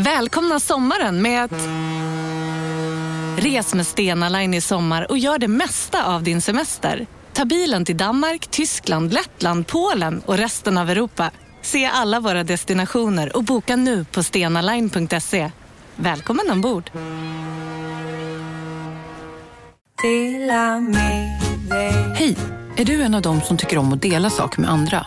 Välkomna sommaren med att... Res med Stena Line i sommar och gör det mesta av din semester. Ta bilen till Danmark, Tyskland, Lettland, Polen och resten av Europa. Se alla våra destinationer och boka nu på stenaline.se. Välkommen ombord! Hej! Är du en av dem som tycker om att dela saker med andra?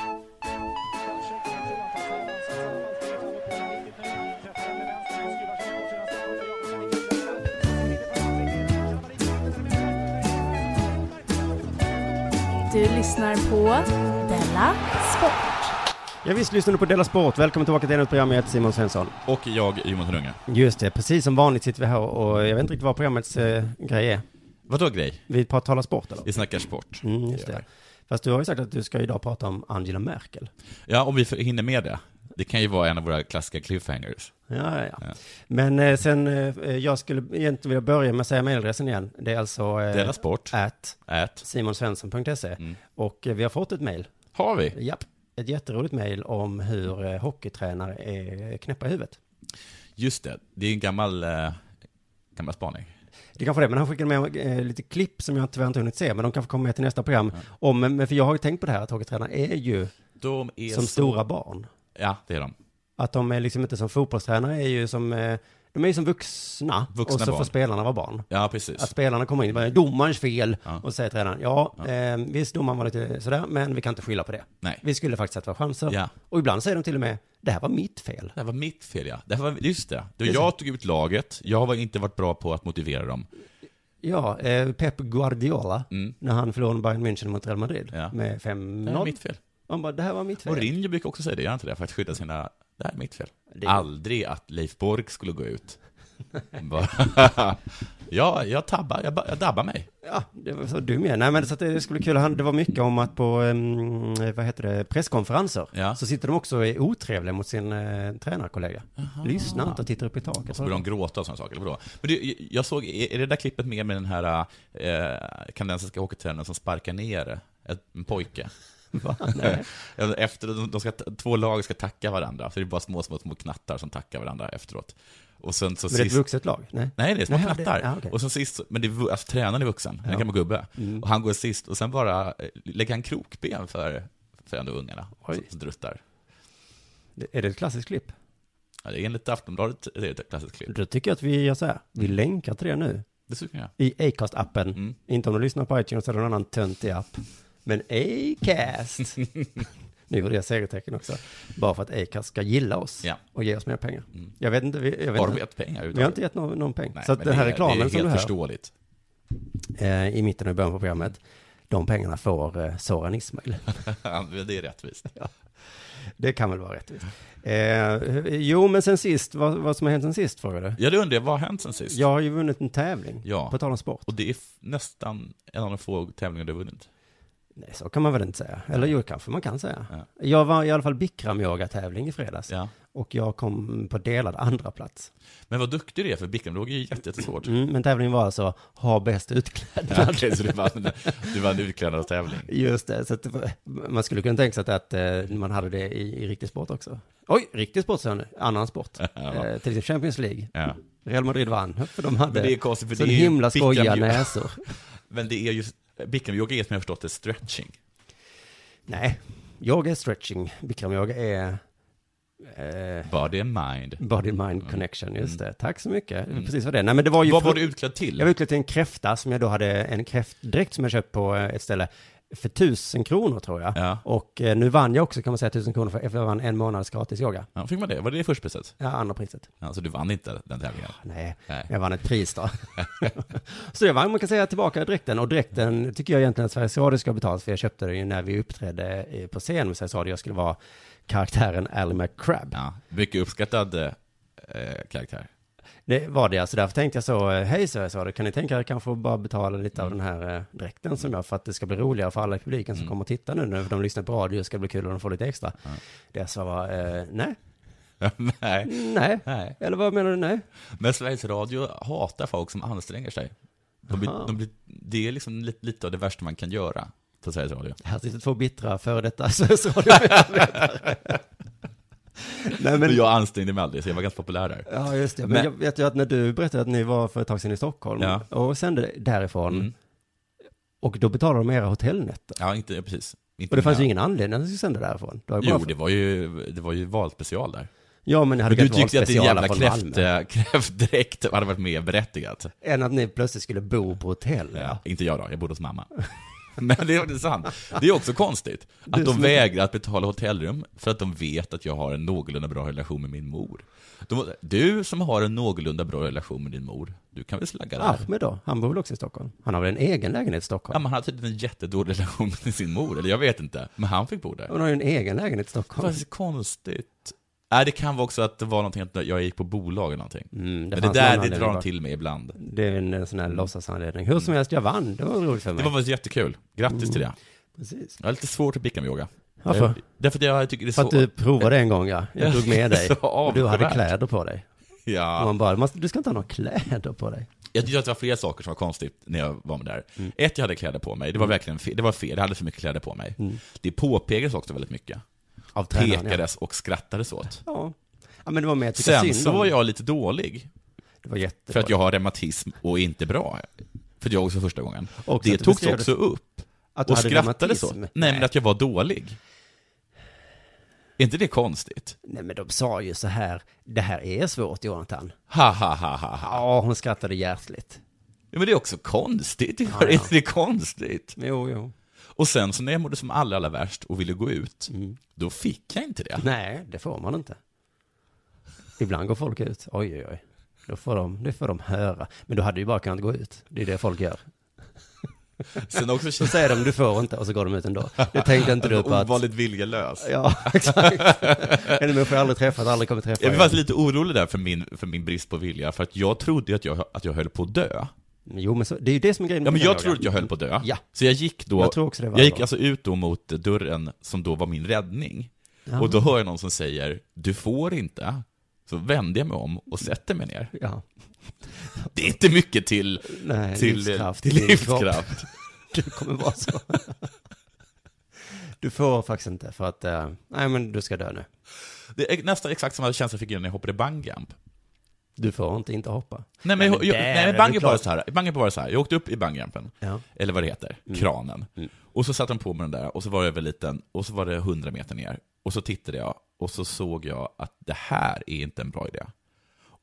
Du lyssnar på Della Sport. Ja, visst lyssnar du på Della Sport. Välkommen tillbaka till ännu ett program. Jag heter Simon Svensson. Och jag, Jonas Lunge. Just det, precis som vanligt sitter vi här och jag vet inte riktigt vad programmets eh, grej är. Vadå grej? Vi pratar talar sport eller? Vi snackar sport. Mm, just det. Fast du har ju sagt att du ska idag prata om Angela Merkel. Ja, om vi hinner med det. Det kan ju vara en av våra klassiska cliffhangers. Ja, ja, ja. Men eh, sen, eh, jag skulle egentligen vilja börja med att säga mejladressen igen. Det är alltså eh, Della Sport. at Ät. simonsvensson.se. Mm. Och eh, vi har fått ett mejl. Har vi? Japp. Ett jätteroligt mejl om hur eh, hockeytränare är knäppa i huvudet. Just det. Det är en gammal, eh, gammal spaning. Det kanske det, men han skickade med eh, lite klipp som jag tyvärr inte hunnit se, men de kanske kommer med till nästa program. Om, men för jag har ju tänkt på det här att hockeytränare är ju De är som så... stora barn. Ja, det är de. Att de är liksom inte som fotbollstränare, är ju som, eh, de är ju som vuxna, Vuxna och så får barn. spelarna vara barn. Ja, Att precis. spelarna kommer in och bara, domarens fel, Ja. och säger tränaren, ja, Ja. Eh, visst domaren var lite sådär, men vi kan inte skylla på det. Nej. Vi skulle faktiskt sätta chanser. Ja. Och ibland säger de till och med, det här var mitt fel. Det här var mitt fel, ja. Det här var, just det. Just jag tog ut laget, jag har inte varit bra på att motivera dem. Ja, eh, Pep Guardiola, Mm. när han förlorade Bayern München mot Real Madrid Ja. med Det här är 5-0. mitt fel. Han bara, det här var mitt fel. Och Rinjo brukar också säga det, gör inte det? För att skydda sina... Det här är mitt fel. Det- Aldrig att Leif Borg skulle gå ut. Bara, ja, jag tabbar, jag, jag dabbar mig. Ja, det var så dum jag. Nej men så att det skulle bli kul, Han- det var mycket om att på, um, vad heter det, presskonferenser, Ja. så sitter de också och är otrevliga mot sin uh, tränarkollega. Lyssnar inte och tittar upp i taket. Och så börjar de gråta och sådana saker, eller vadå? Men du, jag såg, är det där klippet med med den här eh, kanadensiska hockeytränaren som sparkar ner en pojke? Va? Nej. Efter, de ska, två lag ska tacka varandra, så det är bara små, små, små knattar som tackar varandra efteråt. Och sen så Men det är ett vuxet lag? Nej. Nej, det är små Nej, det- knattar. ja, okej. Och så sist, men det är, alltså, tränaren är vuxen, en Ja. gammal gubbe. Mm. Och han går sist, och sen bara eh, lägger han krokben för, för ändå ungarna, Oj. som, druttar. Det- Är det ett klassiskt klipp? Ja, det är enligt Aftonbladet det är ett klassiskt klipp. Då tycker jag att vi gör så här, vi länkar till det nu. Det tycker jag. I Acast-appen. Mm. Inte om du lyssnar på iTunes eller någon annan töntig app. Men Acast. nu gjorde jag segertecken också. Bara för att Acast ska gilla oss Ja. och ge oss mer pengar. Mm. Jag vet inte, vi, jag vet Har de gett pengar Vi har inte gett någon, någon peng. Nej, så att den här är- reklamen det är som du helt hör förståeligt. eh, i mitten och början på programmet, de pengarna får eh, Soran Ismail. Ja, det är rättvist. Det kan väl vara rättvist. Eh, jo, men sen sist, vad, vad som har hänt sen sist frågar du? Ja, det undrar jag, vad har hänt sen sist? Jag har ju vunnit en tävling, Ja. på tal om sport. Och det är nästan en av de få tävlingar du har vunnit. Nej, så kan man väl inte säga. Eller jo, kanske man kan säga. Ja. Jag var i alla fall Bikram-yoga-tävling i fredags. Ja. Och jag kom på delad andra plats. Men vad duktig du är för Bikram, det är ju jätte- jättesvårt. Mm, men tävlingen var alltså, ha bäst Ja, utklädnad. Okej, så du vann, du vann utklädnadstävling. Just det, så att man skulle kunna tänka sig att, att eh, man hade det i, i riktig sport också. Oj, riktig sport, nu. Annan sport. Ja. Eh, till exempel Champions League. Ja. Real Madrid vann, för de hade Men det är konstigt, för så det är himla skojiga näsor. Men det är ju, Bikram-yoga är som jag har förstått det stretching. Nej, yoga är stretching, Bikram-yoga är eh, Body and mind. body-mind connection, just det. Tack så mycket. Mm. Precis vad det är. Nej, men det var ju... Vad var du utklädd till? Jag var utklädd till en kräfta som jag då hade, en kräftdräkt som jag köpt på eh, ett ställe. För tusen kronor tror jag. Ja. Och eh, nu vann jag också kan man säga tusen kronor för jag vann en månads gratis yoga. ja, fick man det? Var det första priset? Ja, andra priset. Ja, så du vann inte den tävlingen? Nej, Nej. jag vann ett pris då. så jag vann, man kan säga, tillbaka dräkten. Och dräkten tycker jag egentligen att Sveriges Radio ska ha betalt för jag köpte den ju när vi uppträdde eh, på scen med Sveriges Radio. Jag skulle vara karaktären Ally McCrab. Ja, mycket uppskattad eh, karaktär. Det var det, alltså därför tänkte jag så, eh, hej Sveriges Radio, kan ni tänka er kanske bara betala lite av den här eh, dräkten som jag, för att det ska bli roligare för alla i publiken som Mm. kommer och titta nu, när de lyssnar på radio, det ska bli kul om de får lite extra. Ja. Det jag sa var, eh, nej, Nej. nej, Nej. eller vad menar du, nej? Men Sveriges Radio hatar folk som anstränger sig. De blir, de blir, det är liksom lite, lite av det värsta man kan göra på Sveriges Radio. Här sitter två bittra före detta Sveriges Radio Nej Men jag ansträngde mig aldrig, så jag var ganska populär där. ja just det, men, Men- jag vet ju att när du berättade att ni var för ett tag sedan i Stockholm Ja. och sände därifrån, Mm. och då betalade de era hotellnätter. Ja, inte, ja, precis. Inte Och det fanns ju ingen anledning att ni skulle sända därifrån. Det Jo, för- det var ju, det var ju valspecial där. Ja, men ni hade Men du tyckte att din jävla kräft, kräftdräkt hade varit mer berättigat. Än att ni plötsligt skulle bo på hotell. Ja. Inte jag då, jag bodde hos mamma. Men det är faktiskt sant. Det är också konstigt. Att de vägrar att betala hotellrum för att de vet att jag har en någorlunda bra relation med min mor. De, du som har en någorlunda bra relation med din mor, du kan väl slagga där? Ahmed då, han bor väl också i Stockholm? Han har väl en egen lägenhet i Ja, Stockholm? man hade tydligen en jättedålig relation med sin mor, eller jag vet inte. Men han fick bo där. Han har ju en egen lägenhet i Stockholm. Vad så konstigt. Nej, det kan vara också att det var någonting att jag gick på bolag eller någonting. Mm, Men det där, det drar de till med ibland. Det är en, sån här låtsasanledning. Hur som helst, jag vann. Det var roligt för Det mig. var faktiskt jättekul. Grattis till det. Precis. Jag har lite svårt att bicka med yoga. Varför? Eh, Därför att jag tycker det är För så... att du provade en gång, ja. Jag tog med dig. Och du hade kläder på dig. Och Ja. man bara, "Måste- du ska inte ha några kläder på dig. Jag tyckte att det var flera saker som var konstigt när jag var med där. Mm. Ett, jag hade kläder på mig. Det var verkligen fel. Det var fel. Jag hade för mycket kläder på mig. Mm. Det påpekades också väldigt mycket. Av tränaren. Pekades och skrattades åt. ja. Ja, men det var mer att tycka Sen synd så om. var jag lite dålig. Det var jättebra. För att jag har reumatism och inte bra. För jag också första gången. Och det att du togs beskrev också upp. att du Och hade skrattades åt. reumatism. Nej, men att jag var dålig. Är inte det konstigt? Nej, men de sa ju så här, det här är svårt, Jonathan. Ha, ha, ha, ha, ha. Ja, hon skrattade hjärtligt. Ja, men det är också konstigt. Är ja. inte det konstigt? Jo, jo. Och sen så när jag mådde som allra, allra värst och ville gå ut, Mm. då fick jag inte det. Nej, det får man inte. Ibland går folk ut, oj, oj, oj. Då får de, det får de höra. Men du hade ju bara kunnat gå ut. Det är det folk gör. Sen också Så säger de, du får inte, och så går de ut ändå. Det tänkte inte du på att... Ovanligt viljelös. Ja, exakt. En människa jag aldrig träffat, aldrig kommer träffa. Jag var lite orolig där för min, för min brist på vilja, för att jag trodde att jag, att jag höll på att dö. Jo, men så, det är ju det som är grejen. Ja, men jag trodde att jag höll på att dö. Ja. Så jag gick då, Jag tror också det var jag gick bra. alltså ut då mot dörren som då var min räddning. Ja. Och då hör jag någon som säger, du får inte. Så vände jag mig om och sätter mig ner. Ja, Det är inte mycket till, nej, till livskraft. till livskraft. Du kommer vara så. Du får faktiskt inte, för att, eh, nej men du ska dö nu. Det är nästan exakt samma känsla jag fick när jag hoppade bungyjump. Du får inte inte hoppa. Nej men, jag, jag, nej, men bungyjump var så här. Var så här. Jag åkte upp i bungyjumpen, Ja. eller vad det heter, kranen. Mm. Och så satte de på mig den där, och så var det över liten, och så var det 100 meter ner. Och så tittade jag, och så såg jag att det här är inte en bra idé.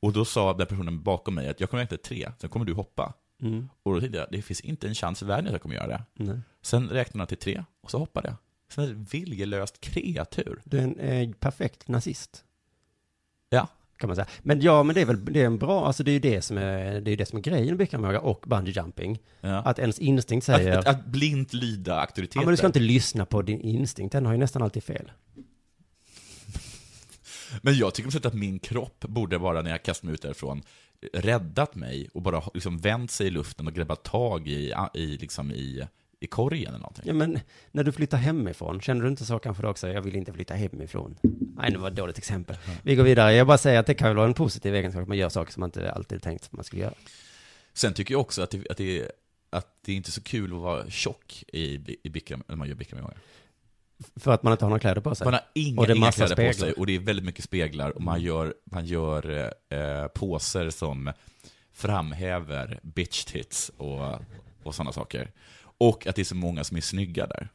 Och då sa den personen bakom mig att jag kommer till tre, sen kommer du hoppa. Mm. Och då tänkte jag, det finns inte en chans i världen att jag kommer göra det. Nej. Sen räknade jag till tre, och så hoppade jag. Sen är det viljelöst kreatur. Du är en eh, perfekt nazist. Ja. Kan man säga. Men ja, men det är väl, det är en bra, alltså det är ju det som är, det är det som är grejen med bikramyoga och bungee jumping. ja. Att ens instinkt säger, Att, att blint lyda ja auktoriteter. men du ska inte lyssna på din instinkt, den har ju nästan alltid fel. Men jag tycker sätt att min kropp borde vara, när jag kastar mig ut därifrån, räddat mig och bara liksom vänt sig i luften och greppat tag i, i, liksom i, i korgen eller någonting. Ja men, när du flyttar hemifrån, känner du inte så kanske då också, jag vill inte flytta hemifrån? Nej, det var ett dåligt exempel. Vi går vidare, jag bara säger att det kan väl vara en positiv egenskap, att man gör saker som man inte alltid tänkt att man skulle göra. Sen tycker jag också att det, att det, att det är inte är så kul att vara tjock i, i bikram, när man gör bikramyoga. För att man inte har några kläder på sig. Man har inga, Och det är inga kläder på speglar. sig och det är väldigt mycket speglar och man gör, man gör eh, poser som framhäver bitch tits och, och sådana saker. Och att det är så många som är snygga där.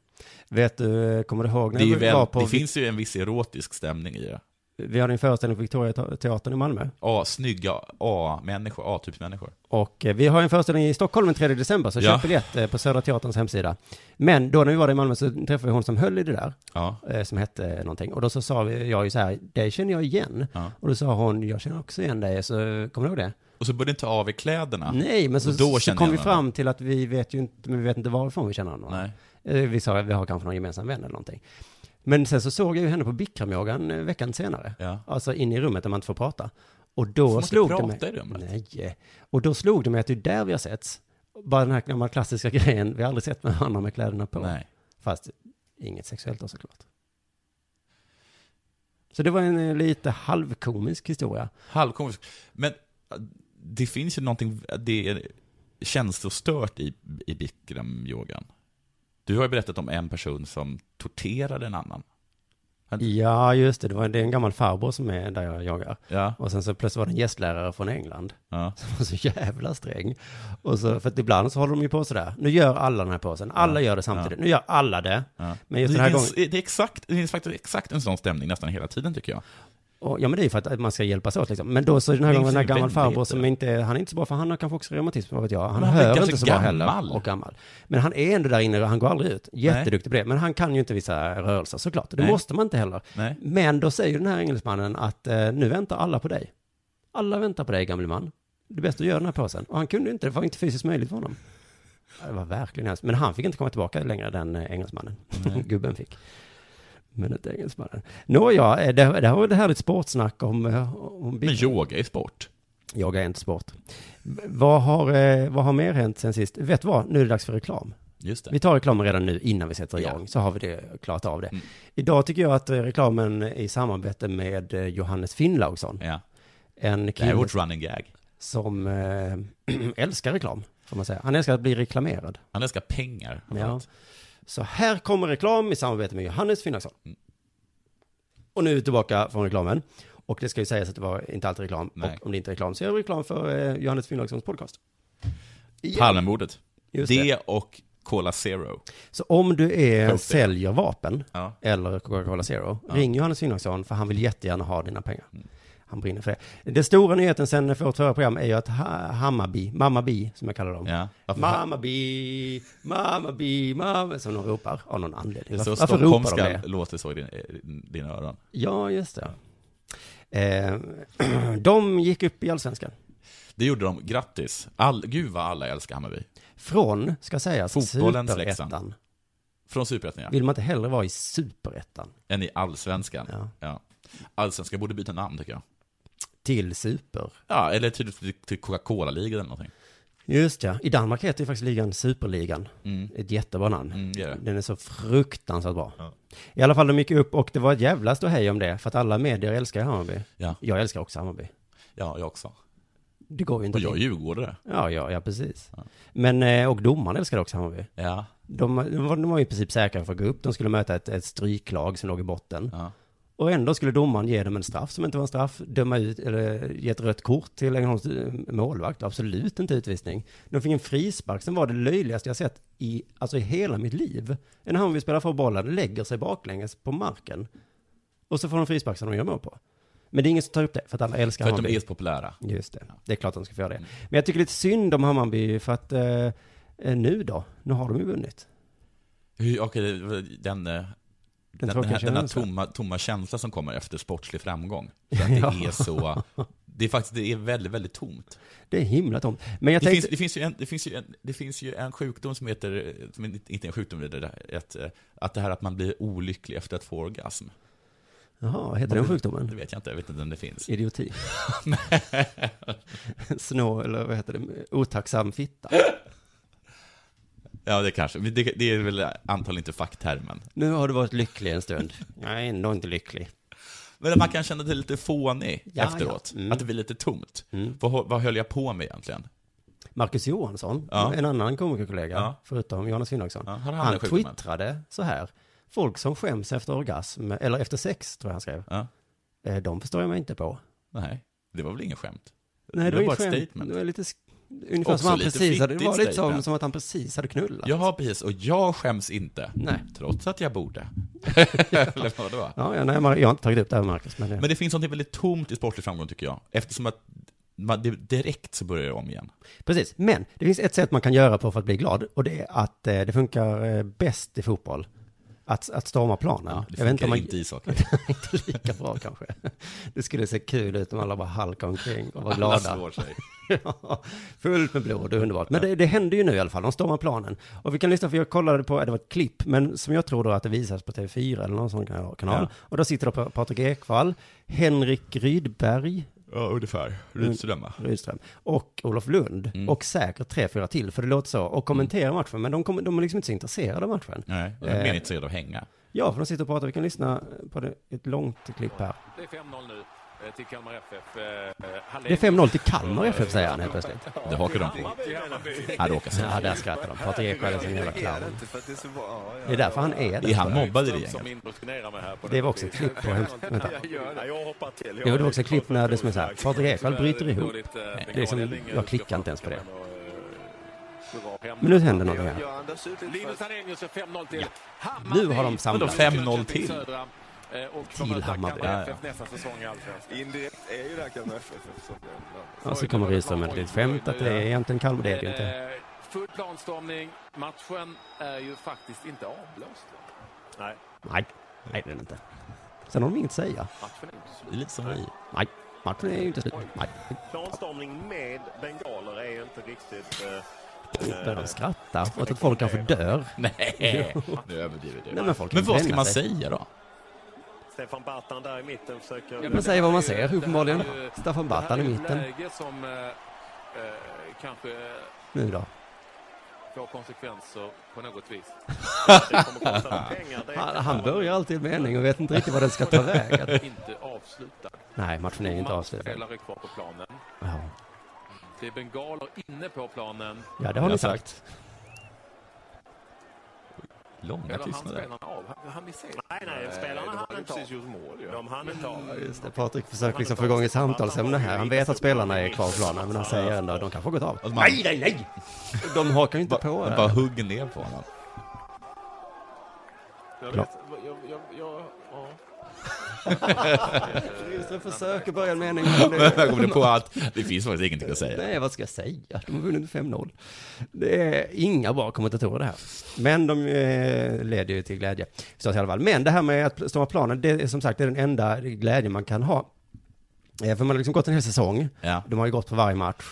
Vet du, kommer du ihåg när Det, vi väl, var på... det finns ju en viss erotisk stämning i det. Vi hade en föreställning på Victoria Teatern i Malmö. A, snygga A-människor, A-typsmänniskor. Och eh, vi har en föreställning i Stockholm den 3 december, så Ja. köp biljett eh, på Södra Teaterns hemsida. Men då när vi var där i Malmö så träffade vi hon som höll i det där, Ja. eh, som hette någonting. Och då så sa vi, jag ju så här, det känner jag igen. Ja. Och då sa hon, jag känner också igen dig, så kommer du ihåg det? Och så började inte av i kläderna. Nej, men så, så kände kom vi fram till att vi vet ju inte, men vi vet inte varifrån vi känner. Nej. Eh, Vi sa att vi har kanske någon gemensam vän eller någonting. Men sen så såg jag ju henne på Bikramyogan eh, veckan senare. Ja. Alltså in i rummet där man inte får prata. Och Får då man inte slog det prata mig. i rummet? Nej. Och då slog det mig att det är där vi har setts. Bara den här gamla klassiska grejen, vi har aldrig sett med varandra med kläderna på. Nej. Fast inget sexuellt då såklart. Så det var en eh, lite halvkomisk historia. Halvkomisk. Men det finns ju någonting, det är känslostört i, i Bikram-yogan. Du har ju berättat om en person som torterade en annan. Ja, just det. Det, var, det är en gammal farbror som är där jag jagar. Ja. Och sen så plötsligt var det en gästlärare från England. ja. som var så jävla sträng. Och så, för att ibland så håller de ju på sådär. Nu gör alla den här påsen. Alla gör det samtidigt. Nu gör alla det. ja. Men just det, den här finns, gången. det, är exakt, det finns faktiskt exakt en sån stämning nästan hela tiden tycker jag. Och, ja men det är ju för att man ska hjälpas åt liksom. Men då så den här gången, den här gammal farbror som inte, han är inte så bra för han har kanske också reumatism, vad vet jag. Han han hör inte så bra heller. Och gammal. Men han är ändå där inne och han går aldrig ut. Jätteduktig på det. Men han kan ju inte vissa rörelser såklart. Det Nej. måste man inte heller. Nej. Men då säger den här engelsmannen att eh, nu väntar alla på dig. Alla väntar på dig gamle man. Det är bäst att göra den här påsen. Och han kunde inte, det var inte fysiskt möjligt för honom. Det var verkligen hemskt. Men han fick inte komma tillbaka längre, den eh, engelsmannen. Gubben fick. Men inte engelsmannen. Nåja, det, det här var ett härligt sportsnack om, eh, om Men yoga är sport. Yoga är inte sport. Vad har, eh, vad har mer hänt sen sist? Vet du vad? Nu är det dags för reklam. Just det. Vi tar reklamen redan nu innan vi sätter Ja. igång, så har vi det klart av det. Mm. Idag tycker jag att reklamen är i samarbete med eh, Johannes Finnlaugsson. Ja. En Det här är kille vårt running gag. som eh, älskar reklam, får man säga. Han älskar att bli reklamerad. Han älskar pengar. Ja. Så här kommer reklam i samarbete med Johannes Finnlaugsson. Mm. Och nu är vi tillbaka från reklamen. Och det ska ju sägas att det var inte alltid reklam. Nej. Och om det inte är reklam så är det reklam för eh, Johannes Finnlaugssons podcast. Palmemordet. Det, det. och Cola Zero. Så om du är, säljer vapen Ja. eller Coca-Cola Zero, Ja. ring Johannes Finnlaugsson för han vill jättegärna ha dina pengar. Mm. Han brinner för det. Den stora nyheten sen för vårt förra program är ju att ha Hammarby, Mamma Bi, som jag kallar dem. Ja. Varför- Mamma Bi, Mamma Bi, Mamma, som de ropar av någon anledning. Varför, varför ropar de det? låter så i din, dina öron. Ja, just det. Eh, de gick upp i allsvenskan. Det gjorde de, grattis. All, gud vad alla älskar Hammarby. Från, ska sägas, Fotbollens superettan. Leksand. Från Superettan ja. Vill man inte hellre vara i superettan? Än i Allsvenskan. Ja. Ja. Allsvenskan borde byta namn tycker jag. Till super. Ja, eller till, till, Coca-Cola-ligan eller någonting. Just ja. I Danmark heter ju faktiskt ligan Superligan. Mm. Ett jättebra namn. Mm, det är det. Den är så fruktansvärt bra. Ja. I alla fall, de gick upp och det var ett jävla ståhej om det. För att alla medier älskar Hammarby. Ja. Jag älskar också Hammarby. Ja, jag också. Det går ju inte. Och jag är djurgårdare. Ja, ja, ja, precis. Ja. Men, eh, och domaren älskade också Hammarby. Ja. De, de, var, de var i princip säkra för att gå upp. De skulle möta ett, ett stryklag som låg i botten. ja. Och ändå skulle domaren ge dem en straff som inte var en straff, döma ut, eller ge ett rött kort till Ängelholms eh, målvakt, absolut inte utvisning. De fick en frispark som var det löjligaste jag sett i, alltså i hela mitt liv. En Hammarby spelar för bollen, lägger sig baklänges på marken. Och så får de frispark som de gör mål på. Men det är ingen som tar upp det, för att alla älskar För att de Hammarby. är så populära. Just det, det är klart att de ska få göra det. Mm. Men jag tycker lite synd om Hammarby, för att eh, eh, nu då, nu har de ju vunnit. Okej, det- den, eh, den, den, här, den här tomma, tomma känslan som kommer efter sportslig framgång. För att det Ja. är så, det är faktiskt, det är väldigt, väldigt tomt. Det är himla tomt. Men jag Det tänkte... finns, det, finns ju en, det, finns ju en, det finns ju en sjukdom som heter, inte en sjukdom, det där, ett, eh, att det här att man blir olycklig efter att få orgasm. Jaha, heter den sjukdomen? Det vet jag inte, jag vet inte om det finns. Idioti. Snå, eller vad heter det, otacksam fitta. Ja, det kanske, det, det är väl antagligen inte facktermen. Nu har du varit lycklig en stund. Jag är ändå inte lycklig. Men att man kan känna sig lite fånig Ja, efteråt. ja. Mm. Att det blir lite tomt. Mm. Vad, vad höll jag på med egentligen? Marcus Johansson, Ja. en annan komikerkollega, Ja. förutom Jonas har han han sjukdomen? twittrade så här. Folk som skäms efter orgasm, eller efter sex, tror jag han skrev. Ja. Eh, De förstår jag mig inte på. Nej, det var väl ingen skämt? Nej, det var bara inget ett skämt. statement. Det var lite, ungefär som han precis hade, det var lite som, som att han precis hade knullat. Ja, precis. Och jag skäms inte. Nej. Trots att jag borde. Eller vadå? Ja, ja, nej, jag har inte tagit upp det här med Marcus, men det... Men det finns något väldigt tomt i sportlig framgång tycker jag. Eftersom att man, det, direkt så börjar det om igen. Precis, men det finns ett sätt man kan göra på för att bli glad och det är att eh, det funkar eh, bäst i fotboll. Att, att storma planen. Ja, det jag vet inte om man, inte i ishockey. inte lika bra kanske. Det skulle se kul ut om alla bara halkar omkring och var Alla glada. slår sig. Ja, Fullt med blod, det är underbart. Men det, det händer ju nu i alla fall, de stormar planen. Och vi kan lyssna, för jag kollade på, det var ett klipp, men som jag tror då att det visas på TV4 eller någon sån kanal. Ja. Och då sitter då Patrik Ekwall, Henrik Rydberg, Ja, ungefär. Rydström va? Rydström och Olof Lund Mm. och säkert tre, fyra till, för det låter så, och kommenterar matchen, men de, kommer- de är liksom inte så intresserade av matchen. Nej, de Eh. är mer intresserade av att hänga. Ja, för de sitter och pratar, vi kan lyssna på det, ett långt klipp här. Det är 5-0 nu eh, till Kalmar FF. Eh, Det är 5-0 till Kalmar FF, säger han helt plötsligt. Det hakar de på. Ja, det åker sig. Ja, där skrattar de. Patrik Ekwall är en jävla clown. Det är därför han är där. Är han mobbad i det Som gänget? Det var också ett klipp på hem... Vänta. Jo, det var också ett klipp när det som är så här, Patrik Ekwall bryter ihop. Eh, Det är som, jag klickar inte ens på det. eh. Men nu händer någonting här. Linus Arrhenius är 5-0 till Nu har de samlats. 5-0 till? Eh, Och möta Hammarby. Kalmar Ja, FF nästa säsong i Allsvenskan. Indirekt är ju det här Kalmar FF. Och så kommer Rydström med ett litet skämt att det är egentligen Kalmar, det är det ju inte. Eh, Full planstormning. Matchen är ju faktiskt inte avblåst. Nej, Nej, nej det är det inte. Sen har de inget att säga. matchen är inte slut. Det är lite som vi. Nej, matchen är ju inte slut. Nej, Planstormning med bengaler är ju inte riktigt... eh, börjar de skratta åt att folk kanske dör. Nej, nu överdriver du. Nej, men Men vad ska man säga då? Stefan Bartan där i mitten försöker... Ja, Man säger vad man ser, uppenbarligen. Staffan Bartan i mitten. som eh, eh, kanske Nu då? får konsekvenser på något vis. Han, han börjar alltid en mening och vet inte riktigt vad den ska ta vägen. Inte avslutad. Nej, matchen är inte avslutad. Matchspelare kvar på planen. Ja, Det är bengaler inne på planen. ja det har ni sagt. Långa han tystnader. spelarna av. Han, han. Nej, nej, spelarna de hann hade inte precis gjort mål ju. De hann inte av. Just det. Patrik försöker liksom få igång ett samtalsämne här. Han vet att spelarna är kvar på planen, men han säger ändå att de kanske har gått av. Och man- Nej, nej, nej! De hakar ju inte på det. bara hugger ner på honom. Jag Klart. vet, jag, jag, jag, ja. Rydström försöker börja en mening. Jag kommer på att det finns faktiskt ingenting att säga. Nej, vad ska jag säga? De har vunnit med 5-0. Det är inga bra kommentatorer det här. Men de eh, leder ju till glädje. I alla fall. Men det här med att storma planen, det är som sagt det är den enda glädje man kan ha. Eh, för man har liksom gått en hel säsong. Ja. De har ju gått på varje match.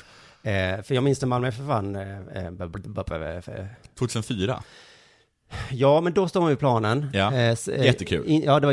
Eh, för jag minns när Malmö FF vann. Eh, eh, b- b- b- b- 2004. ja, men då står man ju planen. Ja, jättekul. Ja, det var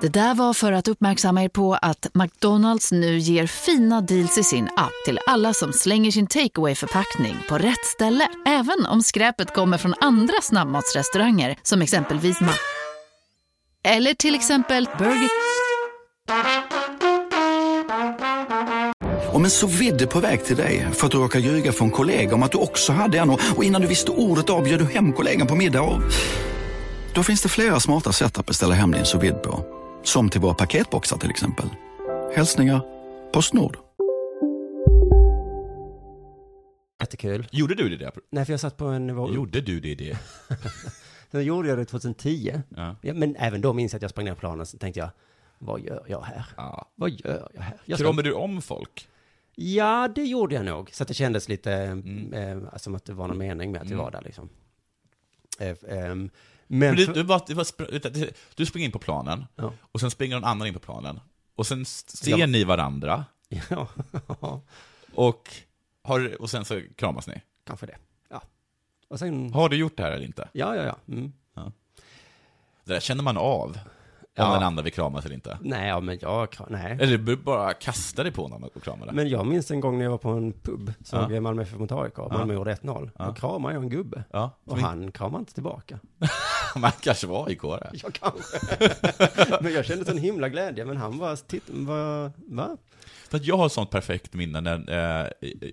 Det där var för att uppmärksamma er på att McDonalds nu ger fina deals i sin app till alla som slänger sin takeaway förpackning på rätt ställe. Även om skräpet kommer från andra snabbmatsrestauranger som exempelvis Ma... Eller till exempel Burger... Om en så vidde på väg till dig för att du råkar ljuga från kollega om att du också hade en och och innan du visste ordet av bjöd du hem kollegan på middag och... Då finns det flera smarta sätt att beställa hem din sous på. Som till våra paketboxar till exempel. Hälsningar Postnord. jättekul. Gjorde du det? Nej, för jag satt på en nivå Gjorde du det? det? Sen gjorde jag det 2010. Ja. Ja, men även då minns jag att jag sprang ner på planen, så tänkte jag, vad gör jag här? ja. Vad gör jag här? Jag ska... Kramade du om folk? Ja, det gjorde jag nog. Så att det kändes lite eh, som att det var någon mening med att vi Mm. var där liksom. Eh, ehm, men du, du, bara, du, bara, du- springer in på planen, Ja. och sen springer någon annan in på planen. Och sen ser Ja. ni varandra, ja, och, har, och sen så kramas ni. kanske det. Ja. Och sen, Har du gjort det här eller inte? ja, ja, ja. Mm. Det där känner man av, om Ja. den andra vill kramas eller inte. Nej, ja, men jag, nej. Eller du bara kasta dig på någon och krama den. Men jag minns en gång när jag var på en pub, såg Ja. Malmö FF mot AIK, Malmö gjorde 1-0. Ja. Då kramade jag en gubbe. ja, Och han kramade inte tillbaka. Man kanske var AIK det. Ja, kanske. men jag kände sån himla glädje, men han var, titt, var va? För att jag har sånt perfekt minne när, eh,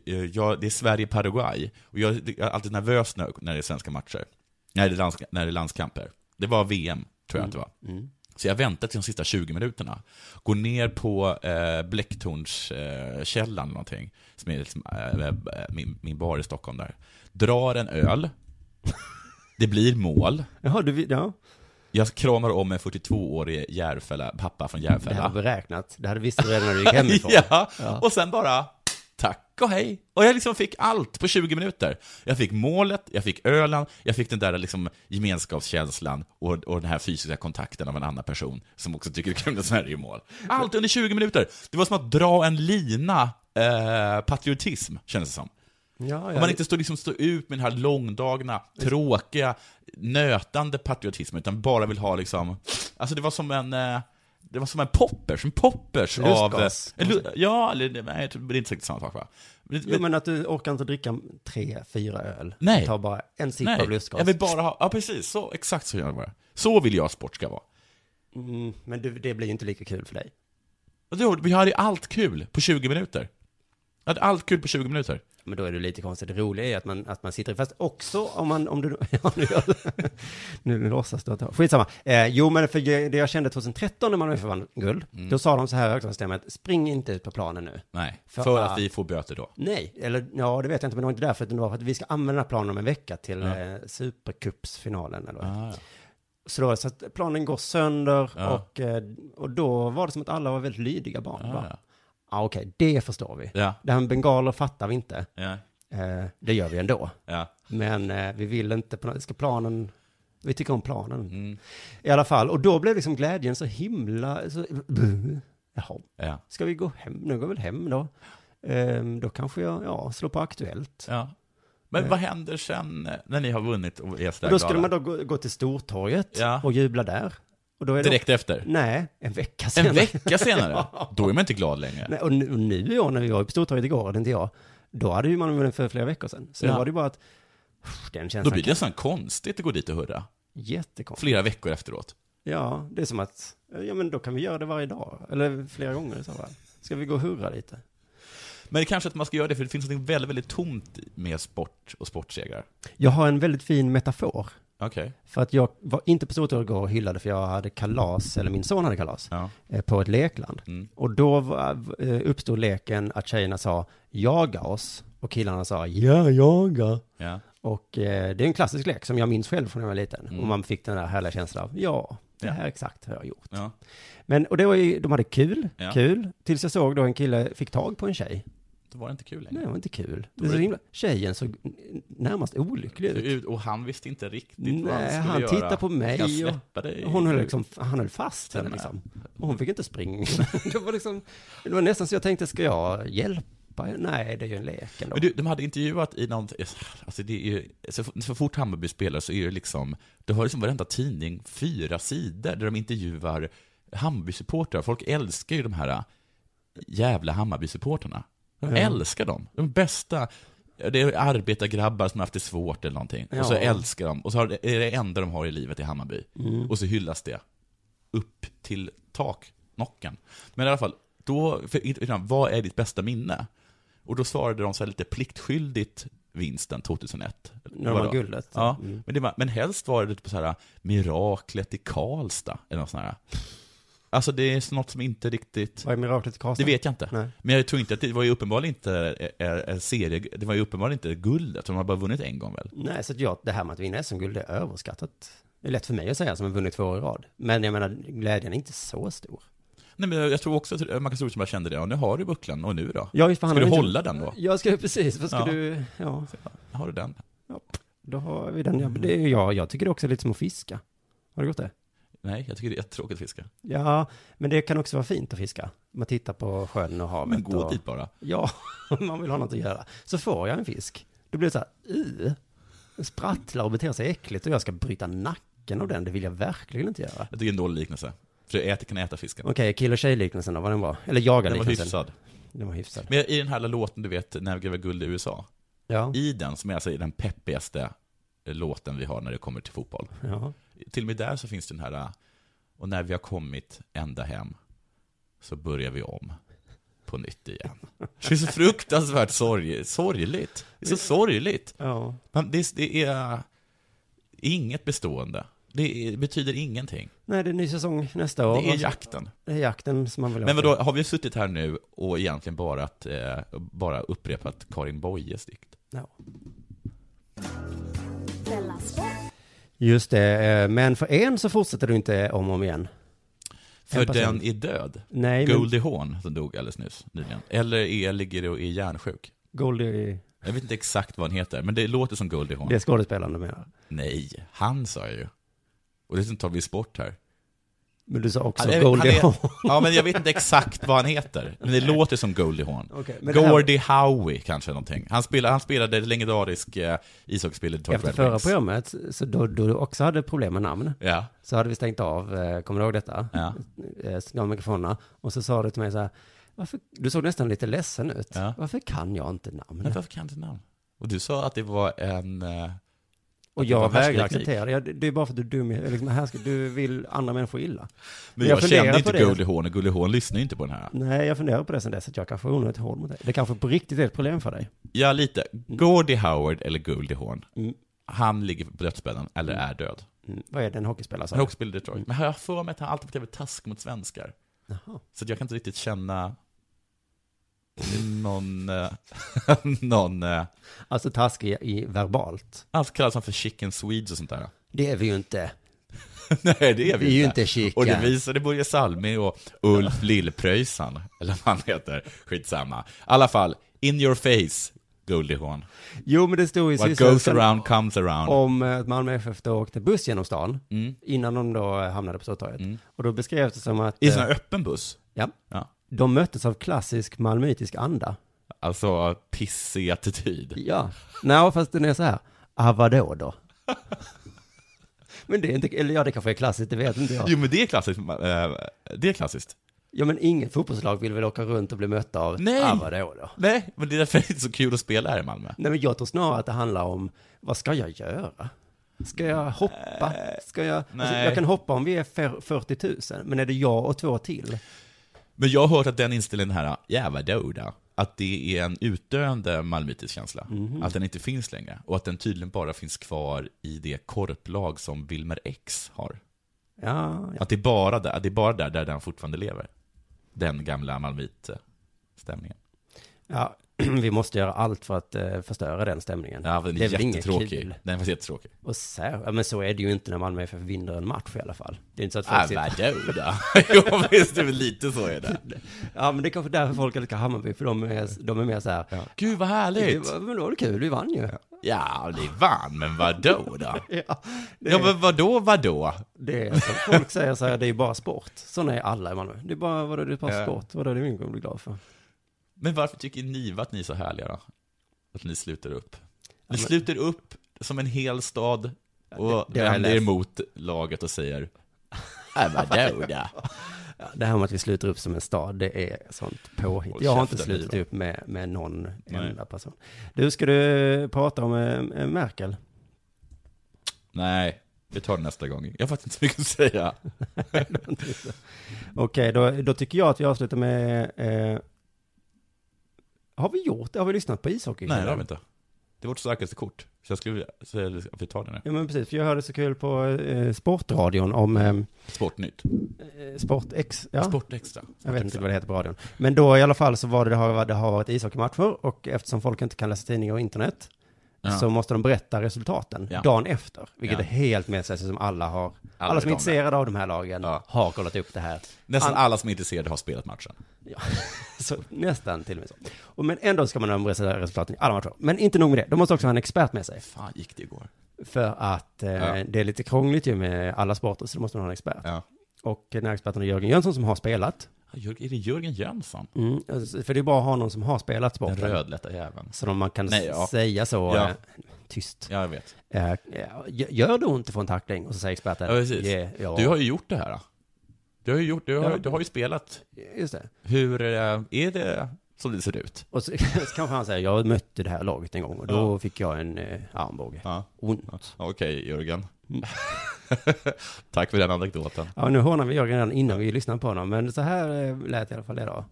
eh, jag, det är Sverige-Paraguay, och jag, jag är alltid nervös när, när det är svenska matcher. När det är, lands, när det är landskamper. Det var VM, tror jag att det var. Mm. Så jag väntar till de sista 20 minuterna. Går ner på eh, Blecktornskällan eh, någonting, som är liksom, eh, min, min bar i Stockholm där. Drar en öl. Det blir mål. Jaha, du, ja. Jag kramar om en 42-årig Järfälla, pappa från Det Järfälla. här var beräknat. Det hade visste du redan när du gick hemifrån. ja. Ja. och sen bara tack och hej. Och jag liksom fick allt på 20 minuter. Jag fick målet, jag fick ölen, jag fick den där liksom gemenskapskänslan och, och den här fysiska kontakten av en annan person som också tycker det är kul när Sverige gör mål. Allt under 20 minuter. Det var som att dra en lina eh, patriotism, kändes det som. Ja, Om man inte står, liksom, står ut med den här långdragna, tråkiga, nötande patriotismen, utan bara vill ha liksom... Alltså det var som en... eh, Det var som en poppers, en poppers av... Lustgas. En lu- ja, eller det- nej, det är inte säkert samma sak va? Men, Jo, men att du orkar inte dricka tre, fyra öl. Nej. Ta bara en sipp nej, av lustgas. jag vill bara ha... Ja, precis. Så, exakt så gör jag bara. Så vill jag sport ska vara. Mm, men det, det blir ju inte lika kul för dig. Då, vi hade allt kul på 20 minuter. Jag hade allt kul på 20 minuter. Men då är det lite konstigt. Det roliga är att man, att man sitter i, fast också om man, om du, ja nu gör. Nu, låtsas du att det Skitsamma. Eh, jo, men för det jag kände 2013 när man vann guld, Mm. då sa de så här i högstadiesystemet, spring inte ut på planen nu. Nej, För- för, att vi får böter då. Nej, eller ja, det vet jag inte, men det var inte därför, utan det var för att vi ska använda planen om en vecka till Ja. eh, Supercupsfinalen eller. Ah, ja. Så då, så att planen går sönder Ja. och, eh, och då var det som att alla var väldigt lydiga barn. Ah, Bara, ja. Okej, det förstår vi. Ja. Det här med bengaler fattar vi inte. Ja. Eh, det gör vi ändå. Ja. Men eh, vi vill inte på något, ska planen, vi tycker om planen. Mm. I alla fall, och då blev liksom glädjen så himla, så, jaha, Ja. ska vi gå hem, nu går vi väl hem då. Ehm, då kanske jag, ja, slår på Aktuellt. Ja. Men Eh. vad händer sen eh, när ni har vunnit och är Och då skulle man då gå, gå till Stortorget Ja. och jubla där. Och då är Direkt efter? Nej, en vecka senare. En vecka senare? Då är man inte glad längre. Nej, och nu, och nu år när vi var på Stortorget igår, och det inte jag, då hade ju man vunnit för flera veckor sedan. Så Ja. då var det ju bara att, den känslan Då blir det nästan konstigt att gå dit och hurra. jättekonstigt. Flera veckor efteråt. Ja, det är som att, ja men då kan vi göra det varje dag, eller flera gånger i så fall. Ska vi gå och hurra lite? Men det kanske att man ska göra det, för det finns något väldigt, väldigt tomt med sport och sportsegrar. Jag har en väldigt fin metafor. Okej. För att jag var inte på Stortorget och hyllade för jag hade kalas, eller min son hade kalas, Ja. eh, på ett lekland. Mm. Och då var, eh, uppstod leken att tjejerna sa jaga oss och killarna sa ja, jaga. Ja. Och eh, det är en klassisk lek som jag minns själv från när jag var liten. Mm. Och man fick den där härliga känslan av ja, det Ja. här exakt har jag gjort. Ja. Men, och det var ju, de hade kul, kul, tills jag såg då en kille fick tag på en tjej. Då var det inte kul längre. Nej, det var inte kul. Då Det var så himla, tjejen såg närmast olycklig ut. Och han visste inte riktigt vad han Nej, skulle han göra. tittade på mig och dig? hon höll liksom, han höll fast henne liksom. Och hon fick inte springa. det var liksom, det var nästan så jag tänkte, ska jag hjälpa? Nej, det är ju en lek ändå. Men du, de hade intervjuat i någon, alltså det är ju, så, så fort Hammarby spelar så är det liksom, det har liksom varenda tidning fyra sidor där de intervjuar Hammarby-supportrar. Folk älskar ju de här jävla Hammarby-supportrarna. De Ja. älskar dem. De bästa, det är arbetargrabbar som har haft det svårt eller någonting. Och så Ja. älskar de, och så är det enda de har i livet i Hammarby. Mm. Och så hyllas det. Upp till tak, nocken. Men i alla fall, då, för, vad är ditt bästa minne? Och då svarade de så lite pliktskyldigt vinsten 2001. När de har guldet. Ja, Mm. men, det var, men helst var det på så här miraklet i Karlstad, eller något sånt här. Alltså det är något som inte riktigt... Vad är miraklet i Karlstad? Det vet jag inte. Nej. Men jag tror inte att det var ju uppenbarligen inte eh, en serie, det var ju uppenbarligen inte guldet, de har bara vunnit en gång väl? Nej, så att jag, det här med att vinna SM-guld är överskattat. Det är lätt för mig att säga som har vunnit två år i rad. Men jag menar, glädjen är inte så stor. Nej men jag tror också att Marcus Rosenberg kände det, ja nu har du bucklan, och nu då? Ja, just för Ska du inte- hålla den då? Jag ska precis, vad ska Ja. du, ja. Har du den? ja. Då har vi den. Ja, det är, ja, jag tycker det också är lite som att fiska. Har du gjort det? Nej, jag tycker det är jättetråkigt att fiska. Ja, men det kan också vara fint att fiska. Man tittar på sjön och havet. Men gå och, dit bara. Ja, om man vill ha något att göra. Så får jag en fisk. Då blir det så här, uh, sprattlar och beter sig äckligt och jag ska bryta nacken av den. Det vill jag verkligen inte göra. Jag tycker det är en dålig liknelse. För du äter, kan äta fisken. Okej, kill och tjej-liknelsen då, vad den var? Eller Den var hyfsad. Den var hyfsad. Men i den här låten, du vet, När vi var guld i USA. Ja. I den, som är alltså den peppigaste låten vi har när det kommer till fotboll. Ja. Till och med där så finns den här, äh, och när vi har kommit ända hem så börjar vi om på nytt igen. Det är så fruktansvärt sorg, sorgligt. Det är så sorgligt. Ja. Men det, det är inget bestående. Det är, betyder ingenting. Nej, det är ny säsong nästa år. Det är jakten. Det är jakten som man vill ha. Men vadå, har vi suttit här nu och egentligen bara, att, eh, bara upprepat Karin Boyes dikt? Ja. Just det, eh, men för en så fortsätter du inte om och om igen. För den är död. Nej, men- Goldie Hawn som dog alldeles nyss, nyligen. Eller är, ligger och är hjärnsjuk. Goldie, Jag vet inte exakt vad han heter, men det låter som Goldie Hawn. det är skådespelaren du menar. Nej, han sa jag ju. Och dessutom tar vi sport här. Men du sa också Han Goldie han är- Hawn. Ja, men jag vet inte exakt vad han heter. Men det låter som Goldie Hawn. Men det här- Gordie Howe kanske någonting. Han spelade, han spelade legendarisk eh, ishockeyspelare i Efter förra programmet, så då, då du också hade problem med namn, Ja. så hade vi stängt av, eh, kommer du ihåg detta? Ja. Eh, Stängt av mikrofonerna. Och så sa du till mig så här, varför, du såg nästan lite ledsen ut. Ja. Varför kan jag inte namn? Men varför kan jag inte namn? Och du sa att det var en... eh, Och jag vägrar acceptera det. Det. Är bara för att du är dum, liksom, här ska, du vill andra människor illa. Men jag, funderar kände inte. Goldie Hawn, och Goldie Hawn lyssnar inte på den här. Nej, jag funderar på det sen dess, att jag kanske är onödigt hård mot dig. Det kanske på riktigt är ett problem för dig. Ja, lite. Gordie Howard eller Goldie Hawn. Mm. Han ligger på dödsbädden, eller är död. Mm. Vad är det en hockeyspelare? också spelat i Detroit. Men jag har för mig att han alltid varit task mot svenskar. Jaha. Så jag kan inte riktigt känna någon, eh, någon, eh, Alltså taskig i verbalt. allt kallas han för chicken swedes och sånt där. Det är vi ju inte. Nej, det är vi, Vi är ju inte chicken. Och det visade Börje Salmi och Ulf Lillpröjsan, eller vad han heter, skitsamma. I alla fall, in your face, Goldie Hawn. Jo, men det stod i What goes around comes around. om eh, att Malmö FF då åkte buss genom stan, Mm. innan de då hamnade på Stortorget. Mm. Och då beskrevs det som att I en sån här öppen buss. ja, Ja. De möttes av klassisk malmöitisk anda. Alltså pissig attityd. Ja, nej, fast den är så här, ah vadå då? men det är inte, eller ja, det kanske är klassiskt, det vet inte jag. Jo men det är klassiskt. eh, Det är klassiskt. Ja, men ingen fotbollslag vill väl åka runt och bli mötta av, Nej. ah vadå då? Nej, men det är därför det är inte så kul att spela här i Malmö. Nej, men jag tror snarare att det handlar om, vad ska jag göra? Ska jag hoppa? Ska jag, alltså, jag kan hoppa om vi är fer- 40 000, men är det jag och två till? Men jag har hört att den inställningen här, jävla då, att det är en utdöende malmöitisk känsla. Mhm. Att den inte finns längre. Och att den tydligen bara finns kvar i det korplag som Wilmer X har. Ja, ja. Att det är bara där, det är bara där, där den fortfarande lever. Den gamla Malmöit-stämningen. ja, vi måste göra allt för att eh, förstöra den stämningen. Ja, den Det är är jättetråkig. kul. Den var jättetråkig. Och så, ja, men så är det ju inte när Malmö FF vinner en match i alla fall. Det är inte så att folk Ah, sitter... vadå då? jo, visst, det är väl lite så är det. Ja, men det är kanske därför folk älskar Hammarby, för de är, de är mer så här, Gud vad det härligt! var, men då var det kul, vi vann ju. Ja, ni vann, men vadå då? Ja, det, Ja, men vadå, vadå? det är som folk säger så här, det är bara sport. Sådana är alla i Malmö. Det är bara, vadå, det är bara Ja. sport. Vadå, det är ingen bli glad för. Men varför tycker ni att ni är så härliga då? Att ni sluter upp? Ni sluter upp som en hel stad och det jag vänder er mot laget och säger? Ja, det här med att vi sluter upp som en stad, det är sånt påhitt. Jag har inte slutit upp med, med någon Nej. enda person. Du, ska du prata om eh, Merkel? Nej, vi tar det nästa gång. Jag har faktiskt inte så mycket att säga. Okej, då, då tycker jag att vi avslutar med... Eh, har vi gjort det? Har vi lyssnat på ishockey? Nej, det har vi inte. Det är vårt starkaste kort. Så jag skulle säga att vi tar det nu. Ja, men precis. För jag hörde så kul på eh, Sportradion om eh, Sportnytt. eh, Sportex. Ja. Sportextra. Jag vet inte vad det heter på radion. Men då i alla fall så var det, det har, det har varit ishockeymatcher och eftersom folk inte kan läsa tidningar och internet Ja. så måste de berätta resultaten Ja. dagen efter. Vilket är helt med sig som alla har, alla, vet som är intresserade av de här lagen har kollat upp det här. Nästan An- alla som är intresserade har spelat matchen. Ja, så, nästan till och med så. Och, men ändå ska man ha resultaten i alla matcher. Men inte nog med det, de måste också ha en expert med sig. Fan gick det igår? För att eh, det är lite krångligt ju med alla sporter, så då måste man ha en expert. Och den här experten är Jörgen Jönsson som har spelat. Är det Jörgen Jönsson? Mm, alltså, för det är bara att ha någon som har spelat Den sporten. rödlätta jäveln. Så om man kan Nej, ja. säga så, Ja. eh, tyst. Ja, jag vet. Eh, gör det ont att få en tackling? Och så säger experten, Ja, precis. "Yeah. Du har ju gjort det här. Du har ju, gjort, du har, du har ju spelat. Just det. Hur eh, är det som det ser ut? Och så, så kanske han säger, jag mötte det här laget en gång och då Ja. fick jag en eh, armbåge. Ja. Ont. Okej, Jörgen. Tack för den anekdoten. Ja, nu hånar vi Jörgen redan innan vi lyssnar på honom, men så här eh, lät i alla fall det då.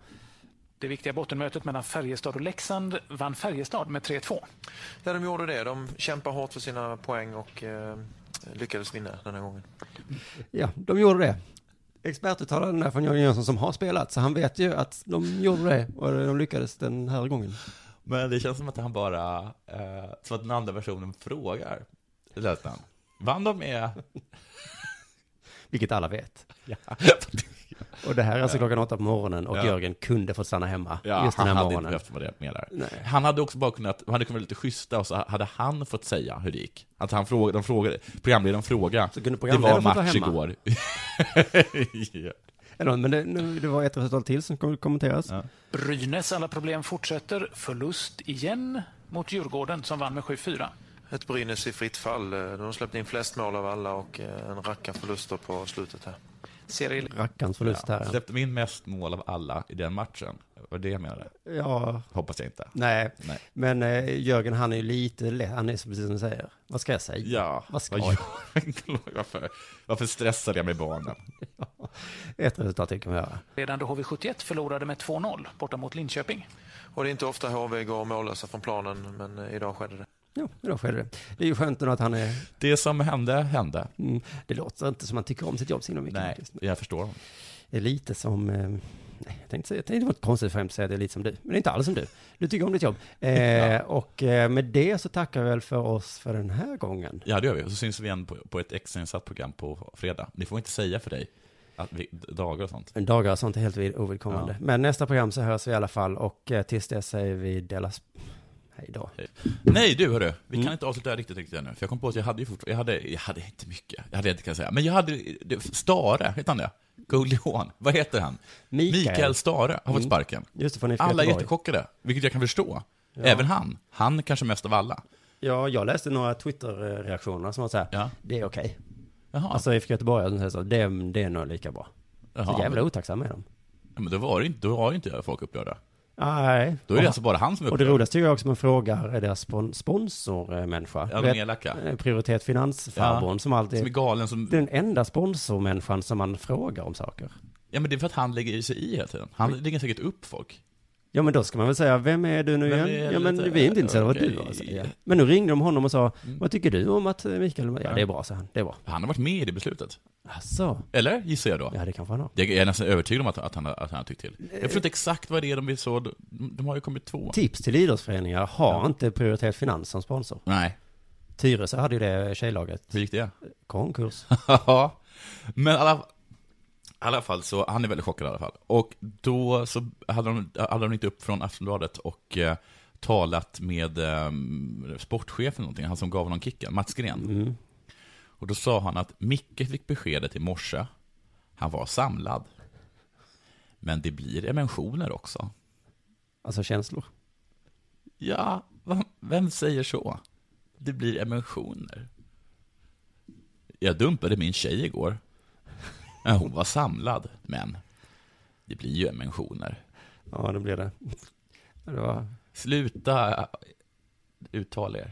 Det viktiga bottenmötet mellan Färjestad och Leksand vann Färjestad med 3-2. Ja, de gjorde det. De kämpar hårt för sina poäng och eh, lyckades vinna den här gången. Ja, de gjorde det. Expertuttalanden där från Jörgen Jönsson som har spelat, så han vet ju att de gjorde det och de lyckades den här gången. Men det känns som att han bara, eh, som att den andra versionen frågar. Det lät han. Vann de med... Vilket alla vet. Och det här är alltså klockan åtta på morgonen och Ja. Jörgen kunde fått stanna hemma Ja, just den han här hade inte morgonen. behövt vara det med där. Nej. Han hade också bara kunnat, han hade kunnat vara lite schyssta och så hade han fått säga hur det gick. Att han frågade, de frågade, programledaren frågade, Så kunde det var match hemma. igår. ja. Eller, men det, nu, det var ett resultat till som kommer kommenteras. Brynäs alla problem fortsätter. Förlust igen mot Djurgården som vann med 7-4. Ett Brynäs i fritt fall. Eh, De har släppt in flest mål av alla och eh, en racka förluster på slutet här. Serie... Rackarns förlust här. ja. Släppte de in mest mål av alla i den matchen? Var det jag menade? Ja. Hoppas jag inte. Nej, Nej. men eh, Jörgen han är ju lite lätt, han är så precis som du säger. Vad ska jag säga? Ja, Vad ska jag? varför, varför stressade jag med barnen? Ett resultat kan vi göra. Redan då HV71 förlorade med 2-0 borta mot Linköping. Och det är inte ofta HV går mållösa från planen, men eh, idag skedde det. Ja, då skedde det. Det är ju skönt att han är... Det som hände, hände. Mm, det låter inte som han tycker om sitt jobb så himla mycket. Nej, jag förstår. Det är lite som... Eh, nej, jag tänkte jag tänkte vara konstigt för att säga att det är lite som du. Men det är inte alls som du. Du tycker om ditt jobb. Eh, Och eh, med det så tackar vi väl för oss för den här gången. Ja, det gör vi. Och så syns vi igen på, på ett extrainsatt program på fredag. Ni får inte säga för dig att vi, dagar och sånt. Dagar och sånt är helt vid- ovidkommande. Ja. Men nästa program så hörs vi i alla fall. Och eh, tills dess säger vi delas... Hej då. Nej du hörru, vi kan Mm. inte avsluta det här riktigt riktigt ännu. För jag kom på att jag hade ju fortfarande, jag hade, jag hade inte mycket. Jag hade inte kan jag säga. Men jag hade, Stare, heter han det? Gullion, vad heter han? Mikael. Stare har fått Mm. sparken. Just det, Alla är jättechockade, vilket jag kan förstå. Ja. Även han. Han kanske mest av alla. Ja, jag läste några Twitter-reaktioner som var så här, Ja. det är okej. Jaha. Alltså IFK Göteborg, säger så, det, det är nog lika bra. Jaha, så jävla men- otacksam är de. Ja, men då var det inte, då har ju inte folk upprörda. Nej. Då är det alltså bara han som är Och det roligaste tycker jag också man frågar är deras spon sponsormänniska. Ja, de elaka. eh, Prioritet Finansfarbrorn Ja, som alltid... som är galen som- Den enda sponsormänniskan som man frågar om saker. Ja men det är för att han lägger sig i hela tiden. Han lägger säkert upp folk. Ja men då ska man väl säga, vem är du nu Vem igen? Ja men lite- vi är inte intresserade av vad du har att säga. Men nu ringde de honom och sa, Mm. vad tycker du om att eh, Mikael... Ja det är bra, sa han. Det är bra. Han har varit med i det beslutet. Asså? Eller, gissar jag då. Ja det kanske han har. Jag är nästan övertygad om att, att, han, att han har tyckt till. Jag förstår inte exakt vad det är de vill så, de, de har ju kommit två. Tips till idrottsföreningar, har Ja. inte Prioritet Finans som sponsor. Nej. Tyresö hade ju det tjejlaget. Hur gick det? Konkurs. Ja, men alla, i alla fall så, han är väldigt chockad i alla fall. Och då så hade de, hade de ringt upp från Aftonbladet och eh, talat med eh, sportchefen någonting, han som gav honom kicken, Mats Gren. Mm. Och då sa han att Micke fick beskedet i morse, han var samlad. Men det blir emensioner också. Alltså känslor. Ja, vem säger så? Det blir emensioner. Jag dumpade min tjej igår. Ja, hon var samlad, men det blir ju emensioner. Ja det blir det. Det var... Sluta uttala er.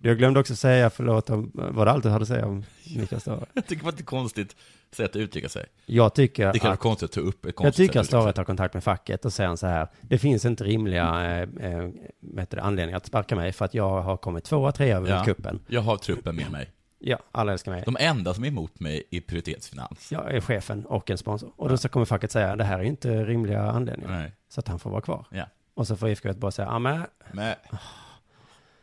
Jag glömde också säga, förlåt, vad det allt du hade att säga om Mikael Stare. Jag tycker det var ett konstigt sätt att uttrycka sig. Jag tycker Det kan vara att- konstigt att ta upp ett Jag tycker att Stare tar kontakt med facket och säger så här, det finns inte rimliga eh, heter det, anledningar att sparka mig för att jag har kommit tvåa, trea över Ja, kuppen. Jag har truppen med mig. Ja, alla älskar mig. De enda som är emot mig är prioritetsfinans. Jag är chefen och en sponsor. Och då så kommer facket säga, det här är inte rimliga anledningar. Nej. Så att han får vara kvar. Ja. Och så får IFK Göteborg säga, ja men, Men,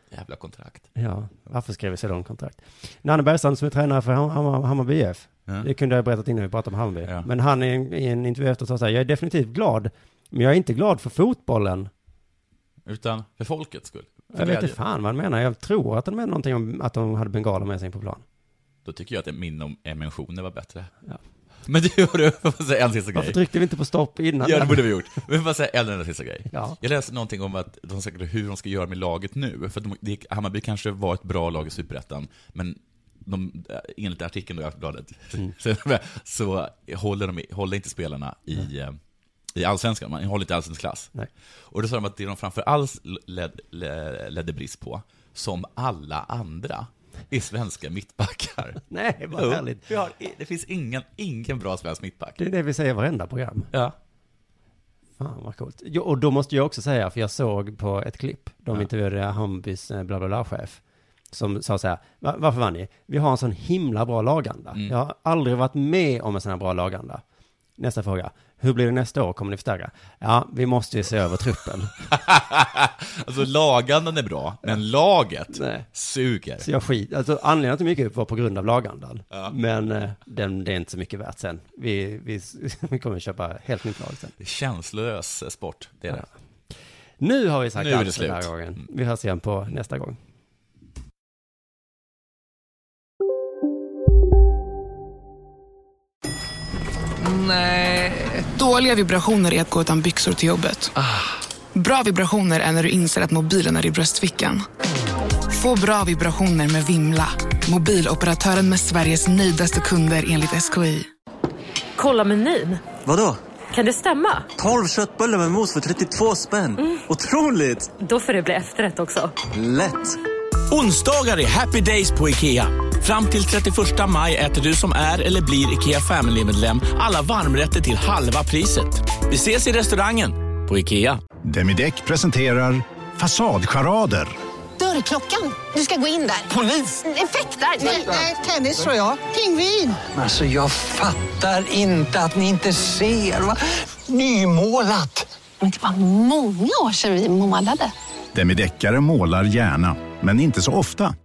jävla kontrakt. ja, varför skrev vi så långt kontrakt? Nanne Bergstrand som är tränare för Ham- Ham- Hammarby IF. Ja. Det kunde jag ha berättat innan vi pratade om Hammarby. Ja. Men han i en, i en intervju efteråt sa så här, jag är definitivt glad, men jag är inte glad för fotbollen. Utan för folkets skull. Jag vet inte fan vad han menar. Jag tror att han menar någonting om att de hade bengaler med sig på plan. Då tycker jag att min om emensioner var bättre. Ja. Men du, hörru, får jag säga en sista Varför grej? tryckte vi inte på stopp innan? Ja, det borde vi gjort. Men jag får bara säga en enda sista grej. Ja. Jag läste någonting om att de ska, hur de ska göra med laget nu. För att de, Hammarby kanske var ett bra lag i Superettan, men de, enligt artikeln då i Aftonbladet, Mm. så, så håller, de, håller inte spelarna i, eh, i allsvenskan, man håller inte allsvensk klass. Nej. Och då sa de att det de framför allt led, led, ledde brist på, som alla andra, är svenska mittbackar. Nej, vad Jo, härligt. Vi har, det finns ingen, ingen bra svensk mittback. Det är det vi säger i varenda program. Ja. Fan vad coolt. Jo, och då måste jag också säga, för jag såg på ett klipp, de Ja. intervjuade Hammarbys eh, bla bla bla chef, som sa så här, "Va- varför vann ni? Vi har en sån himla bra laganda. Mm. Jag har aldrig varit med om en sån här bra laganda. Nästa fråga, hur blir det nästa år? Kommer ni förstärka? Ja, vi måste ju se över truppen. Alltså lagandan är bra, men laget Nej. suger. Så jag skit, alltså anledningen till upp var på grund av lagandan. Ja. Men eh, den, det är inte så mycket värt sen. Vi, vi, vi kommer köpa helt nytt lag sen. Känslolös sport, det är det. Nu har vi sagt Nu är det allt den här gången. Vi hörs igen på nästa gång. Nej. Dåliga vibrationer är att gå utan byxor till jobbet. Bra vibrationer är när du inser att mobilen är i bröstfickan. Få bra vibrationer med Vimla. Mobiloperatören med Sveriges nöjdaste kunder enligt SKI. Kolla menyn. Vadå? Kan det stämma? 12 köttbullar med mos för 32 spänn. Otroligt! Då får det bli efterrätt också. Lätt! Onsdagar är happy days på IKEA. Fram till 31 maj äter du som är eller blir IKEA Family-medlem alla varmrätter till halva priset. Vi ses i restaurangen på IKEA. Demideck presenterar Fasadcharader. Dörrklockan. Du ska gå in där. Polis? Effektar? Nej, tennis tror jag. Pingvin. Alltså jag fattar inte att ni inte ser. Va? Nymålat! Men det var många år sedan vi målade. Demideckare målar gärna, men inte så ofta.